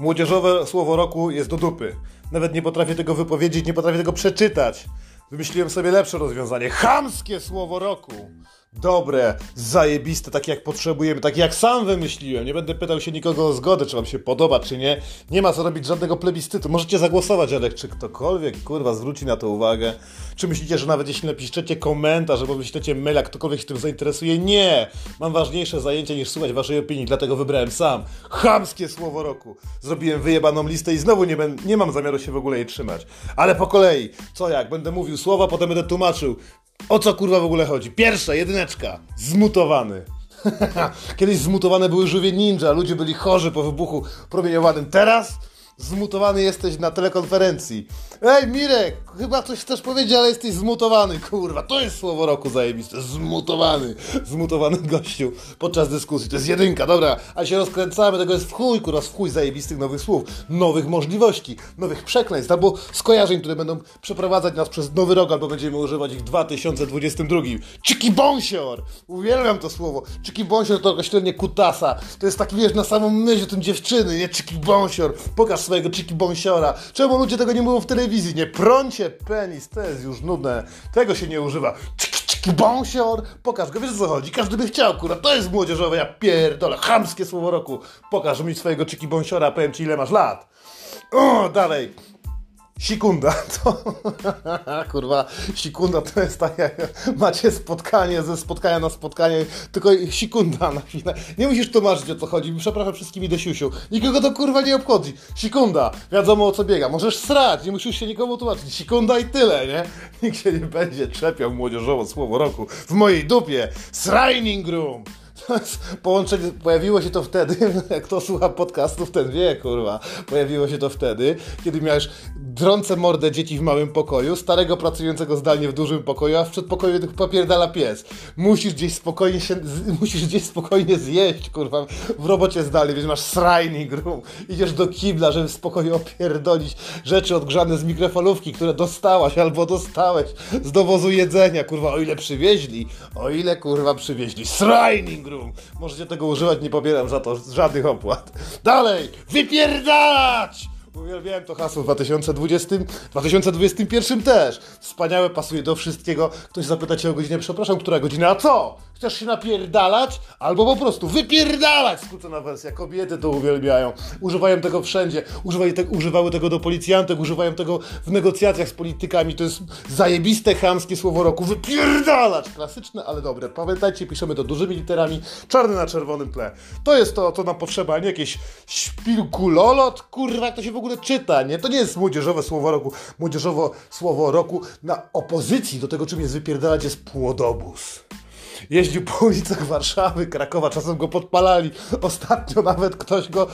Młodzieżowe słowo roku jest do dupy. Nawet nie potrafię tego wypowiedzieć, nie potrafię tego przeczytać. Wymyśliłem sobie lepsze rozwiązanie. Chamskie słowo roku. Dobre, zajebiste, takie jak potrzebujemy, takie jak sam wymyśliłem. Nie będę pytał się nikogo o zgodę, czy wam się podoba, czy nie. Nie ma co robić żadnego plebiscytu. Możecie zagłosować, ale czy ktokolwiek, kurwa, zwróci na to uwagę? Czy myślicie, że nawet jeśli napiszecie komentarz albo wyślecie maila, ktokolwiek się tym zainteresuje? Nie! Mam ważniejsze zajęcie niż słuchać waszej opinii, dlatego wybrałem sam. Chamskie słowo roku. Zrobiłem wyjebaną listę i znowu nie, ben, nie mam zamiaru się w ogóle jej trzymać. Ale po kolei, co jak? Będę mówił słowa, potem będę tłumaczył. O co kurwa w ogóle chodzi? Pierwsza, jedyneczka. Zmutowany. Kiedyś zmutowane były żółwie ninja, ludzie byli chorzy po wybuchu promieniowanym. Teraz zmutowany jesteś na telekonferencji. Ej, Mirek, chyba coś chcesz powiedzieć, ale jesteś zmutowany, kurwa. To jest słowo roku zajebiste. Zmutowany. Zmutowany gościu podczas dyskusji. To jest jedynka, dobra. A się rozkręcamy, tego jest w chuj, kurwa, w chuj zajebistych nowych słów, nowych możliwości, nowych przekleństw, albo skojarzeń, które będą przeprowadzać nas przez nowy rok, albo będziemy używać ich w 2022. Czyki bąsior! Uwielbiam to słowo. Czyki bąsior to określenie kutasa. To jest taki, wiesz, na samą myśl o tym dziewczyny, nie? Czyki bąsior. Pokaż swojego czyki bąsiora. Czemu ludzie tego nie mówią w telewizji? Nie prącie penis, to jest już nudne. Tego się nie używa. Czyki, czyki bąsior. Pokaż go, wiesz o co chodzi? Każdy by chciał, kurwa. To jest młodzieżowe, ja pierdolę. Chamskie słowo roku. Pokaż mi swojego czyki bąsiora, powiem ci ile masz lat. O, dalej. Sikunda, to kurwa, sikunda to jest tak jak macie spotkanie ze spotkania na spotkanie, tylko sikunda na chwilę. Nie musisz tłumaczyć o co chodzi, przepraszam wszystkimi do siusiu. Nikogo to kurwa nie obchodzi. Sikunda, wiadomo o co biega. Możesz srać, nie musisz się nikomu tłumaczyć. Sikunda i tyle, nie? Nikt się nie będzie czepiał młodzieżowo słowo roku. W mojej dupie. Sraining room. Połączenie, pojawiło się to wtedy, jak kto słucha podcastów, ten wie, kurwa. Pojawiło się to wtedy, kiedy miałeś drące mordę dzieci w małym pokoju, starego pracującego zdalnie w dużym pokoju, a w przedpokoju popierdala pies. Musisz gdzieś spokojnie się, musisz gdzieś spokojnie zjeść, kurwa, w robocie zdalnie, więc masz srajnik room. Idziesz do kibla, żeby spokojnie opierdolić rzeczy odgrzane z mikrofalówki, które dostałaś albo dostałeś z dowozu jedzenia, kurwa, o ile przywieźli, o ile, kurwa, przywieźli. Srajnik Możecie tego używać, nie pobieram za to żadnych opłat. Dalej! Wypierdalać! Uwielbiałem to hasło w 2020, 2021 też. Wspaniałe, pasuje do wszystkiego. Ktoś zapyta cię o godzinę, przepraszam, która godzina, a co? Chcesz się napierdalać? Albo po prostu wypierdalać, skrócona wersja. Kobiety to uwielbiają. Używają tego wszędzie. Używają te, używały tego do policjantek, używają tego w negocjacjach z politykami. To jest zajebiste, chamskie słowo roku. Wypierdalać! Klasyczne, ale dobre. Pamiętajcie, piszemy to dużymi literami, czarny na czerwonym tle. To jest to, co nam potrzeba, a nie jakieś śpilkulolot, kurwa, jak to się w ogóle czyta, nie? To nie jest młodzieżowe słowo roku. Młodzieżowe słowo roku na opozycji do tego, czym jest wypierdalać, jest płodobus. Jeździł po ulicach Warszawy, Krakowa, czasem go podpalali. Ostatnio nawet ktoś go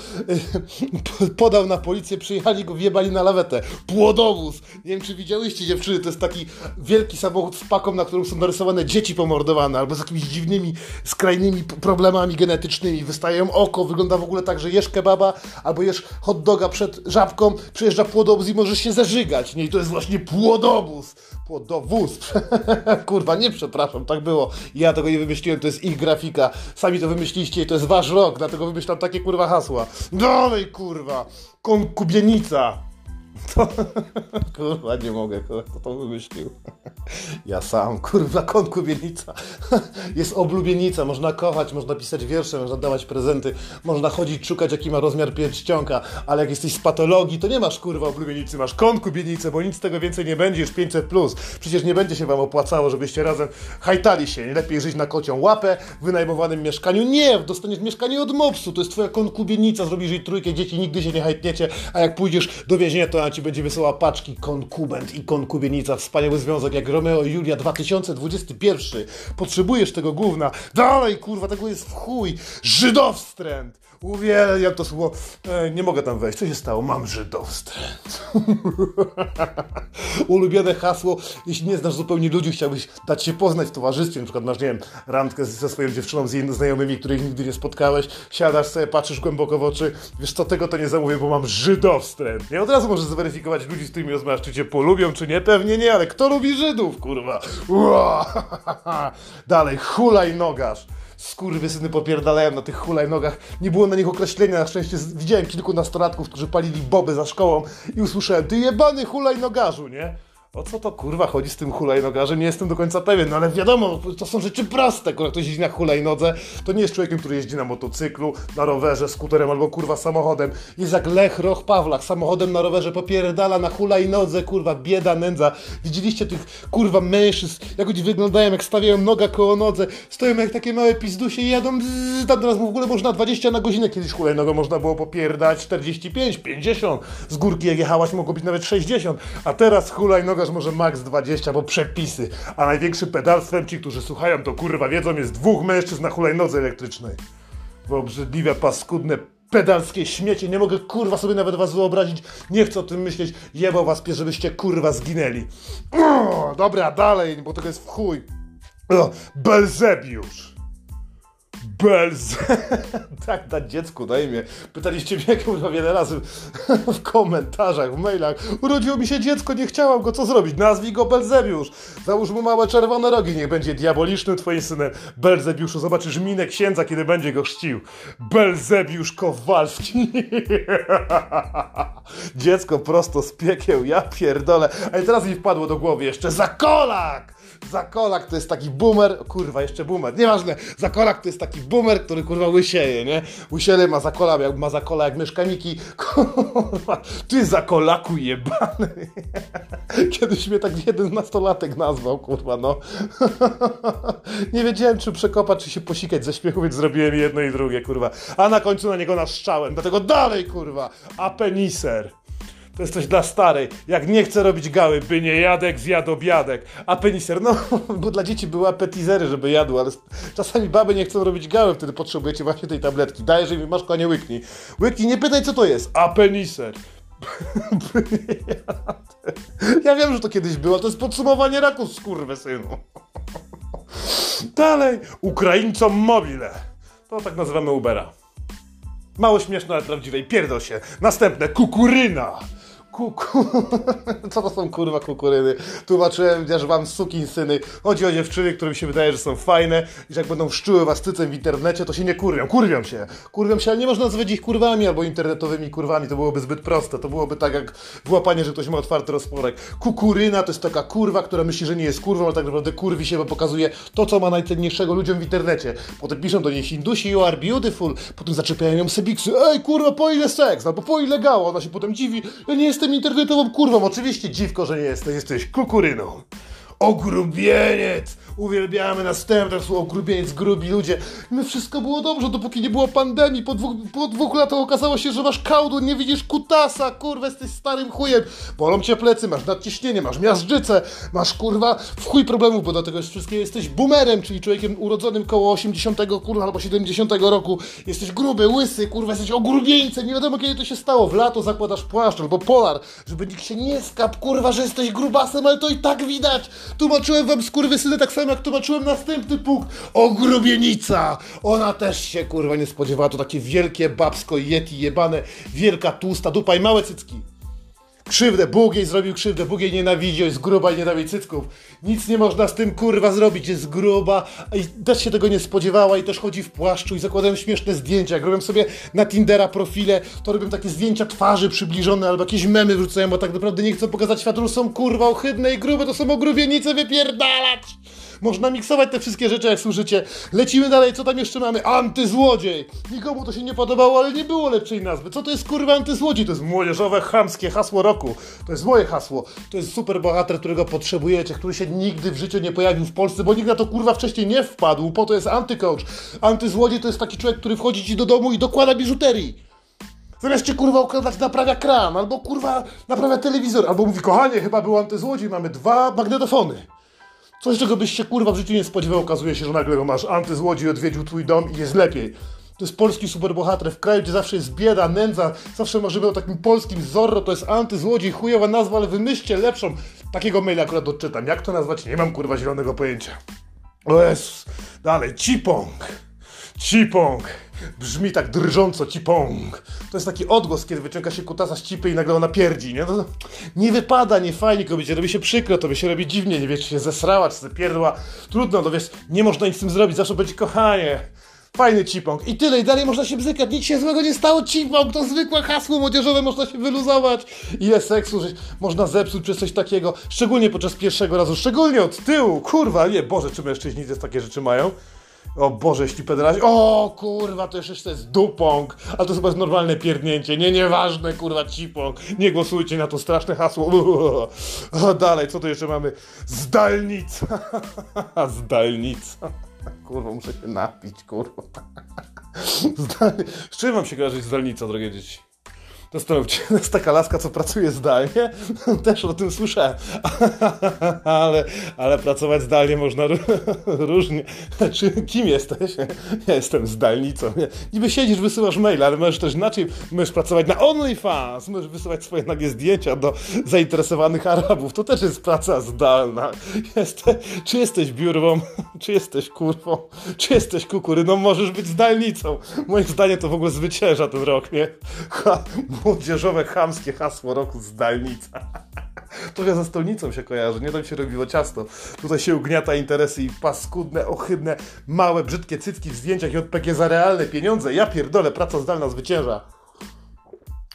y, podał na policję, przyjechali go, wjebali na lawetę. Płodowóz! Nie wiem, czy widziałyście dziewczyny, to jest taki wielki samochód z paką, na którym są narysowane dzieci pomordowane, albo z jakimiś dziwnymi, skrajnymi problemami genetycznymi. Wystaje oko, wygląda w ogóle tak, że jesz kebaba, albo jesz hot doga przed żabką, przyjeżdża płodowóz i możesz się zażygać. Nie, i to jest właśnie płodowóz. Płodowóz. Kurwa, nie przepraszam, tak było. Ja tego nie wymyśliłem, to jest ich grafika. Sami to wymyśliście i to jest wasz rok, dlatego wymyślam takie kurwa hasła. Dalej kurwa! Konkubienica! To, kurwa, nie mogę, kurwa, kto to wymyślił? Ja sam, kurwa, konkubienica. Jest oblubienica, można kochać, można pisać wiersze, można dawać prezenty, można chodzić, szukać, jaki ma rozmiar pierścionka, ale jak jesteś z patologii, to nie masz, kurwa, oblubienicy, masz konkubienicę, bo nic z tego więcej nie będzie, już 500+. Plus. Przecież nie będzie się wam opłacało, żebyście razem hajtali się. Lepiej żyć na kocią łapę w wynajmowanym mieszkaniu. Nie, dostaniesz mieszkanie od mopsu, to jest twoja konkubienica, zrobisz jej trójkę dzieci, nigdy się nie hajtniecie, a jak pójdziesz do więzienia, to ona ci będzie wysyłała paczki konkubent i konkubienica. Wspaniały związek jak Romeo i Julia 2021. Potrzebujesz tego gówna. Dalej, kurwa, tego jest w chuj. Żydowstręt. Uwielbiam to słowo. E, nie mogę tam wejść. Co się stało? Mam żydowstręt. Ulubione hasło. Jeśli nie znasz zupełnie ludzi, chciałbyś dać się poznać w towarzystwie. Na przykład masz, nie wiem, randkę ze swoją dziewczyną, z jej znajomymi, których nigdy nie spotkałeś. Siadasz sobie, patrzysz głęboko w oczy. Wiesz co, tego to nie zamówię, bo mam żydowstręt. Nie od razu możesz zweryfikować ludzi, z którymi rozmawiasz, czy cię polubią, czy nie. Pewnie nie, ale kto lubi Żydów, kurwa? Dalej, hulaj nogasz. Skurwysyny popierdalają na tych hulajnogach. Nie było na nich określenia, na szczęście widziałem kilku nastolatków, którzy palili boby za szkołą i usłyszałem, ty jebany hulajnogarzu, nie? O co to kurwa chodzi z tym hulajnogarzem? Nie jestem do końca pewien, no ale wiadomo, to są rzeczy proste. Kurwa, ktoś jeździ na hulajnodze, to nie jest człowiekiem, który jeździ na motocyklu, na rowerze, skuterem albo kurwa samochodem. Jest jak Lech Roch Pawlak, samochodem na rowerze popierdala na hulajnodze, kurwa, bieda, nędza. Widzieliście tych kurwa mężczyzn, jak oni wyglądają, jak stawiają noga koło nodze, stoją jak takie małe pizdusie i jadą bzzz, tam teraz w ogóle można 20 na godzinę, kiedyś hulajnogą można było popierdać 45, 50, z górki jak jechałaś mogło być nawet 60, a teraz hulajnogarz może max 20, bo przepisy, a największym pedalstwem ci, którzy słuchają to kurwa wiedzą, jest dwóch mężczyzn na hulajnodze elektrycznej. Obrzydliwe, paskudne, pedalskie śmiecie, nie mogę kurwa sobie nawet was wyobrazić, nie chcę o tym myśleć, jebał was pies, żebyście kurwa zginęli. Dobra, dalej, bo tego jest w chuj. O, Belzebiusz. Belz. tak dać dziecku na imię. Pytaliście mnie kurwa wiele razy w komentarzach, w mailach. Urodziło mi się dziecko, nie chciałam go, co zrobić? Nazwij go Belzebiusz. Załóż mu małe czerwone rogi, niech będzie diabolicznym twoim synem. Belzebiuszu, zobaczysz minę księdza, kiedy będzie go chrzcił. Belzebiusz Kowalski. dziecko prosto z piekieł, ja pierdolę. A teraz mi wpadło do głowy jeszcze Zakolak! Zakolak to jest taki boomer, kurwa, jeszcze boomer, nieważne. Zakolak to jest taki boomer, który kurwa łysieje, nie? Łysieje ma zakola, jak ma zakola jak myszkaniki. Kurwa, ty zakolaku jebany. Kiedyś mnie tak jeden nastolatek nazwał, kurwa, no. Nie wiedziałem, czy przekopać, czy się posikać ze śmiechu, więc zrobiłem jedno i drugie, kurwa. A na końcu na niego naszczałem, dlatego dalej, kurwa, a peniser. To jest coś dla starej. Jak nie chce robić gały, by nie jadek, zjadł obiadek. A peniser, no, bo dla dzieci były apetizery, żeby jadły, ale czasami baby nie chcą robić gały, wtedy potrzebujecie właśnie tej tabletki. Dajesz im masz konie łyknij. Łyknij, nie pytaj co to jest. A peniser. Ja wiem, że to kiedyś było, to jest podsumowanie raku, skurwysynu. Dalej, Ukraińcom mobile. To tak nazywamy Ubera. Mało śmieszne, ale prawdziwe i pierdol się. Następne, kukuryna. Kuku... Co to są kurwa kukuryny? Tłumaczyłem też wam sukin syny. Chodzi o dziewczyny, które mi się wydaje, że są fajne i że jak będą wszczuły was cycem w internecie, to się nie kurwią. Kurwią się. Kurwią się, ale nie można nazwać ich kurwami albo internetowymi kurwami. To byłoby zbyt proste. To byłoby tak jak włapanie, że ktoś ma otwarty rozporek. Kukuryna to jest taka kurwa, która myśli, że nie jest kurwą, ale tak naprawdę kurwi się, bo pokazuje to, co ma najcenniejszego ludziom w internecie. Potem piszą do niej Hindusi, you are beautiful. Potem zaczepiają ją sebiksy. Ej, kurwa, po ile seks? Albo po ile gało? Ona się potem dziwi. Ja nie jestem internetową kurwą. Oczywiście dziwko, że nie jesteś. Jesteś kukuryną. Ogrubieniec! Uwielbiamy następne słowo ogrubieniec, grubi ludzie. My wszystko było dobrze, dopóki nie było pandemii. Po dwóch, po dwóch latach okazało się, że masz kałdu, nie widzisz kutasa, kurwa, jesteś starym chujem. Bolą cię plecy, masz nadciśnienie, masz miażdżycę, masz kurwa w chuj problemów, bo do tego wszystkiego jesteś boomerem, czyli człowiekiem urodzonym koło 80 kurwa albo 70 roku. Jesteś gruby, łysy, kurwa, jesteś ogrubieńcem, nie wiadomo kiedy to się stało. W lato zakładasz płaszcz albo polar, żeby nikt się nie skap, kurwa, że jesteś grubasem, ale to i tak widać. Tłumaczyłem wam skurwysyny tak samo jak tłumaczyłem następny punkt. Ogrubienica! Ona też się kurwa nie spodziewała. To takie wielkie babsko yeti jebane, wielka tłusta dupa i małe cycki. Krzywdę, Bóg jej zrobił krzywdę, Bóg jej nienawidzi, jest gruba i nienawidzi cycków. Nic nie można z tym kurwa zrobić, jest gruba i też się tego nie spodziewała i też chodzi w płaszczu i zakładają śmieszne zdjęcia. Jak robią sobie na Tindera profile, to robią takie zdjęcia twarzy przybliżone albo jakieś memy wrzucają, bo tak naprawdę nie chcą pokazać światu, są kurwa ohydne i grube, to są ogrubienice wypierdalać. Można miksować te wszystkie rzeczy, jak służycie. Lecimy dalej, co tam jeszcze mamy? Antyzłodziej! Nikomu to się nie podobało, ale nie było lepszej nazwy. Co to jest kurwa antyzłodziej? To jest młodzieżowe, chamskie hasło roku. To jest moje hasło. To jest super bohater, którego potrzebujecie, który się nigdy w życiu nie pojawił w Polsce, bo nikt na to kurwa wcześniej nie wpadł. Po to jest antycoach. Antyzłodziej to jest taki człowiek, który wchodzi ci do domu i dokłada biżuterii. Zamiast cię kurwa ukradać, naprawia kran, albo kurwa naprawia telewizor, albo mówi, kochanie, chyba był antyzłodziej, mamy dwa magnetofony. Coś, czego byś się kurwa w życiu nie spodziewał, okazuje się, że nagle go masz. Antyzłodziej odwiedził twój dom i jest lepiej. To jest polski superbohater w kraju, gdzie zawsze jest bieda, nędza, zawsze marzymy o takim polskim Zorro, to jest antyzłodziej, chujowa nazwa, ale wymyślcie lepszą. Takiego maila akurat odczytam. Jak to nazwać? Nie mam kurwa zielonego pojęcia. O Jezus. Dalej, Cipong. Cipong. brzmi tak drżąco cipong. To jest taki odgłos, kiedy wyciąga się kutasa z cipy i nagle ona pierdzi, nie? To nie wypada, nie fajnie kobiecie, robi się przykro, to by się robi dziwnie, nie wiesz, czy się zesrała, czy pierdła. Trudno, no wiesz, nie można nic z tym zrobić, zawsze będzie kochanie. Fajny cipong. I tyle, i dalej można się bzykać. Nic się złego nie stało. Cipong to zwykłe hasło młodzieżowe, można się wyluzować. Ile seksu że można zepsuć przez coś takiego. Szczególnie podczas pierwszego razu, szczególnie od tyłu. Kurwa, nie, Boże, czy mężczyźni takie rzeczy mają? O Boże, jeśli pederazi. O kurwa, to jeszcze jest dupong. Ale to chyba jest normalne pierdnięcie. Nie, nieważne, kurwa, cipong. Nie głosujcie na to straszne hasło. O, dalej, co tu jeszcze mamy? Zdalnica. Zdalnica. Kurwa, muszę się napić, kurwa. Zdalnie. Z czym mam się kojarzyć zdalnica, drogie dzieci? Zastanówcie, to jest taka laska, co pracuje zdalnie. Też o tym słyszałem. ale, ale pracować zdalnie można różnie. Czy kim jesteś? Ja jestem zdalnicą. Niby siedzisz, wysyłasz mail, ale możesz też inaczej. Możesz pracować na OnlyFans. Możesz wysyłać swoje nagie zdjęcia do zainteresowanych Arabów. To też jest praca zdalna. Jeste, czy jesteś biurwą? Czy jesteś kurwą? Czy jesteś kukuryną? Możesz być zdalnicą. Moim zdaniem to w ogóle zwycięża ten rok, nie? Młodzieżowe, chamskie hasło roku zdalnica. Trochę ze stolnicą się kojarzy, nie tam się robiło ciasto. Tutaj się ugniata interesy i paskudne, ohydne, małe, brzydkie cycki w zdjęciach JPG za realne pieniądze. Ja pierdolę, praca zdalna zwycięża.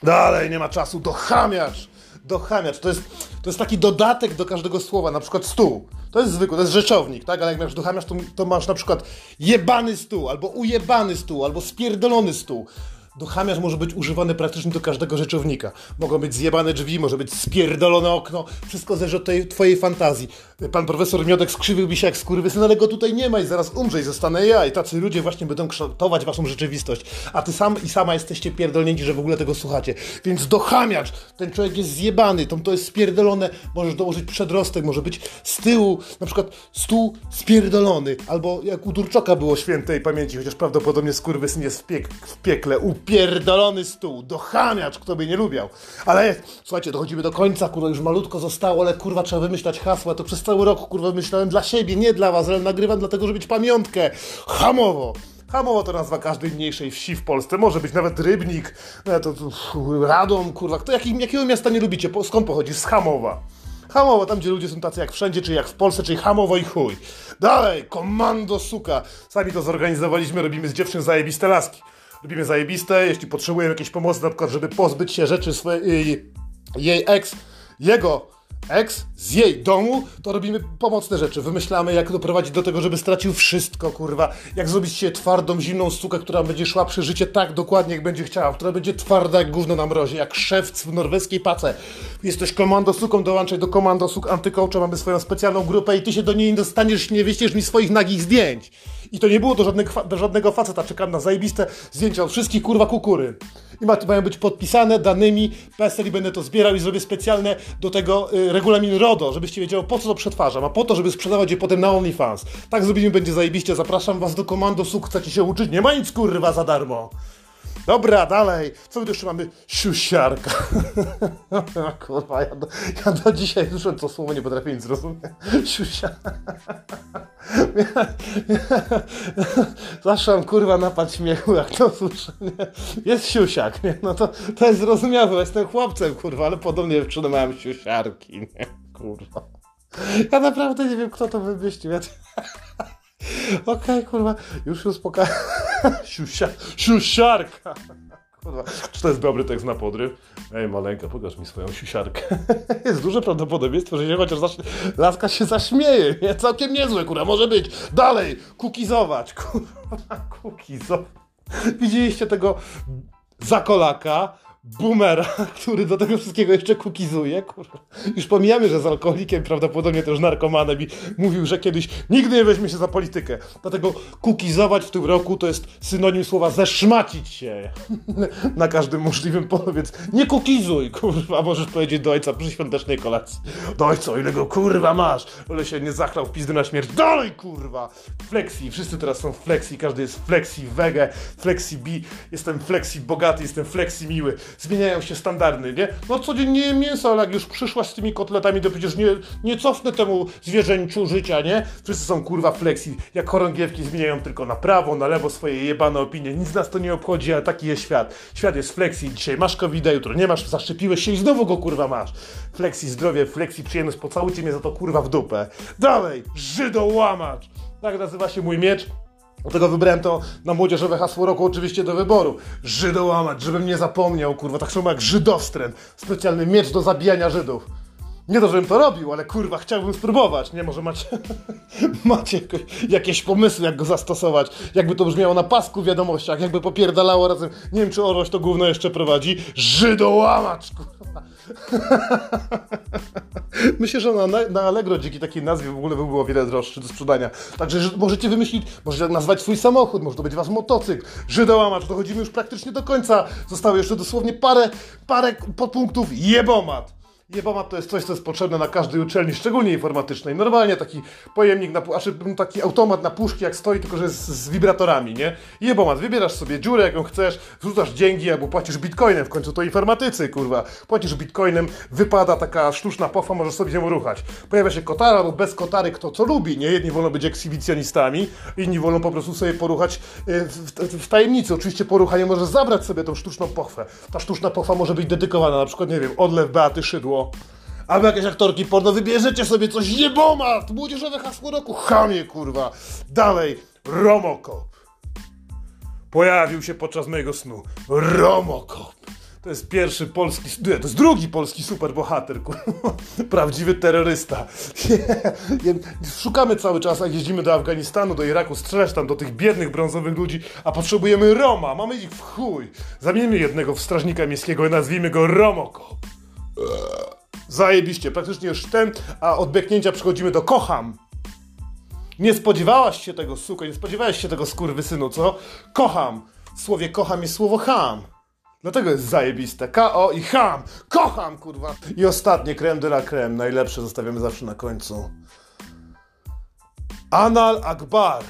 Dalej, nie ma czasu, dochamiacz! Dochamiacz, to jest, to jest taki dodatek do każdego słowa, na przykład stół. To jest zwykły, to jest rzeczownik, tak? Ale jak masz dochamiacz, to, to masz na przykład jebany stół, albo ujebany stół, albo spierdolony stół. Dochamiarz może być używany praktycznie do każdego rzeczownika. Mogą być zjebane drzwi, może być spierdolone okno. Wszystko zależy od tej twojej fantazji. Pan profesor Miodek skrzywiłby się jak skurwysyn, ale go tutaj nie ma i zaraz umrze i zostanę ja. I tacy ludzie właśnie będą kształtować waszą rzeczywistość. A ty sam i sama jesteście pierdolnięci, że w ogóle tego słuchacie. Więc dochamiacz! Ten człowiek jest zjebany, to, to jest spierdolone. Możesz dołożyć przedrostek, może być z tyłu, na przykład stół spierdolony. Albo jak u Durczoka było świętej pamięci, chociaż prawdopodobnie skurwysyn jest w, piek w piekle. U pierdolony stół, dochamiacz, kto by nie lubiał. Ale słuchajcie, dochodzimy do końca, kurwa, już malutko zostało, ale kurwa trzeba wymyślać hasła, to przez cały rok kurwa myślałem dla siebie, nie dla was, ale nagrywam dlatego, żeby mieć pamiątkę. Hamowo! Hamowo to nazwa każdej mniejszej wsi w Polsce. Może być nawet Rybnik, no to, to Radom, kurwa. Kto, jaki, jakiego miasta nie lubicie? Skąd pochodzisz? Z Hamowa. Hamowo, tam gdzie ludzie są tacy jak wszędzie, czy jak w Polsce, czyli hamowo i chuj. Dalej, komando suka. Sami to zorganizowaliśmy, robimy z dziewczyn zajebiste laski robimy zajebiste, jeśli potrzebuję jakiejś pomocy, na przykład, żeby pozbyć się rzeczy swojej, jej ex, jego ex z jej domu, to robimy pomocne rzeczy. Wymyślamy, jak doprowadzić do tego, żeby stracił wszystko, kurwa. Jak zrobić się twardą, zimną sukę, która będzie szła przy życie tak dokładnie, jak będzie chciała, która będzie twarda jak gówno na mrozie, jak szewc w norweskiej pace. Jesteś komando suką, dołączaj do komando suk antykołcza, mamy swoją specjalną grupę i ty się do niej dostaniesz, nie wyśniesz mi swoich nagich zdjęć. I to nie było do żadnego, do żadnego faceta, czekam na zajebiste zdjęcia od wszystkich, kurwa, kukury. I ma, mają być podpisane danymi PESEL i będę to zbierał i zrobię specjalne do tego y, regulamin RODO, żebyście wiedzieli po co to przetwarzam, a po to, żeby sprzedawać je potem na OnlyFans. Tak zrobimy, będzie zajebiście. Zapraszam was do komando SUK, chcecie się uczyć? Nie ma nic kurwa za darmo. Dobra, dalej. Co my tu jeszcze mamy? Siusiarka. Kurwa, ja do, ja do dzisiaj słyszę to słowo, nie potrafię nic zrozumieć. Siusiarka. Zawsze mam kurwa napad śmiechu, jak to słyszę. Nie? Jest siusiak, nie? No to, to jest zrozumiałe, jestem chłopcem, kurwa, ale podobnie dziewczyny mają siusiarki, nie? Kurwa. Ja naprawdę nie wiem, kto to wymyślił. Ja... Okej, okay, kurwa, już się uspokajam. Siusia, siusiarka. Kurwa, czy to jest dobry tekst na podry? Ej, maleńka, pokaż mi swoją siusiarkę. jest duże prawdopodobieństwo, że się chociaż zacznie, laska się zaśmieje. Nie? Całkiem niezłe, kurwa, może być. Dalej, kukizować. Kurwa, kukizować. Widzieliście tego zakolaka? Boomera, który do tego wszystkiego jeszcze kukizuje, kurwa. Już pomijamy, że z alkoholikiem, prawdopodobnie też narkomanem i mówił, że kiedyś nigdy nie weźmie się za politykę. Dlatego kukizować w tym roku to jest synonim słowa zeszmacić się na każdym możliwym polu, więc nie kukizuj, kurwa, możesz powiedzieć do ojca przy świątecznej kolacji. Do ojca, ile go kurwa masz, ale się nie zachlał w pizdy na śmierć. Dalej, kurwa! Flexi, wszyscy teraz są flexi, każdy jest flexi wege, flexi bi, jestem flexi bogaty, jestem flexi miły zmieniają się standardy, nie? No codziennie mięso, ale jak już przyszłaś z tymi kotletami, to przecież nie, nie cofnę temu zwierzęciu życia, nie? Wszyscy są kurwa flexi, jak chorągiewki zmieniają tylko na prawo, na lewo swoje jebane opinie. Nic nas to nie obchodzi, ale taki jest świat. Świat jest flexi, dzisiaj masz covid jutro nie masz, zaszczepiłeś się i znowu go kurwa masz. Flexi zdrowie, flexi przyjemność, pocałujcie mnie za to kurwa w dupę. Dalej, żydołamacz! Tak nazywa się mój miecz. Dlatego wybrałem to na młodzieżowe hasło roku oczywiście do wyboru. Żydołamacz, żebym nie zapomniał, kurwa, tak samo jak żydowstręt. Specjalny miecz do zabijania Żydów. Nie to, żebym to robił, ale kurwa, chciałbym spróbować. Nie, może macie, macie jakoś, jakieś pomysły, jak go zastosować. Jakby to brzmiało na pasku w wiadomościach, jakby popierdalało razem. Nie wiem, czy Oroś to gówno jeszcze prowadzi. Żydołamacz, kurwa. Myślę, że na, na Allegro dzięki takiej nazwie w ogóle by było wiele droższy do sprzedania. Także że możecie wymyślić, możecie nazwać swój samochód, może to być wasz motocykl, żydołamacz, dochodzimy już praktycznie do końca. Zostało jeszcze dosłownie parę, parę podpunktów. Jebomat! Jebomat to jest coś, co jest potrzebne na każdej uczelni, szczególnie informatycznej. Normalnie taki pojemnik, na, znaczy taki automat na puszki jak stoi, tylko że z, z wibratorami, nie? Jebomat, wybierasz sobie dziurę, jaką chcesz, wrzucasz dzięki albo płacisz bitcoinem, w końcu to informatycy, kurwa. Płacisz bitcoinem, wypada taka sztuczna pofa, możesz sobie ją ruchać. Pojawia się kotara albo bez kotary, kto co lubi, nie? Jedni wolą być ekshibicjonistami, inni wolą po prostu sobie poruchać y, w, w, w tajemnicy. Oczywiście poruchanie możesz zabrać sobie tą sztuczną pochwę. Ta sztuczna pochwa może być dedykowana, na przykład, nie wiem, odlew Beaty Szydło, Albo jakieś aktorki porno, wybierzecie sobie coś jebomat! Młodzieżowe hasło roku, chamie kurwa! Dalej, Romokop. Pojawił się podczas mojego snu. Romokop. To jest pierwszy polski, nie, to jest drugi polski superbohater, kurwa. Prawdziwy terrorysta. Szukamy cały czas, jak jeździmy do Afganistanu, do Iraku, strzelać tam do tych biednych brązowych ludzi, a potrzebujemy Roma. Mamy ich w chuj. Zamieńmy jednego w strażnika miejskiego i nazwijmy go Romokop. Zajebiście, praktycznie już ten, a od beknięcia przechodzimy do kocham. Nie spodziewałaś się tego, suko, nie spodziewałeś się tego skurwysynu, co? Kocham. W słowie kocham jest słowo ham. Dlatego jest zajebiste. K-O i ham. Kocham, kurwa. I ostatnie, creme de la creme. Najlepsze zostawiamy zawsze na końcu. Anal Akbar.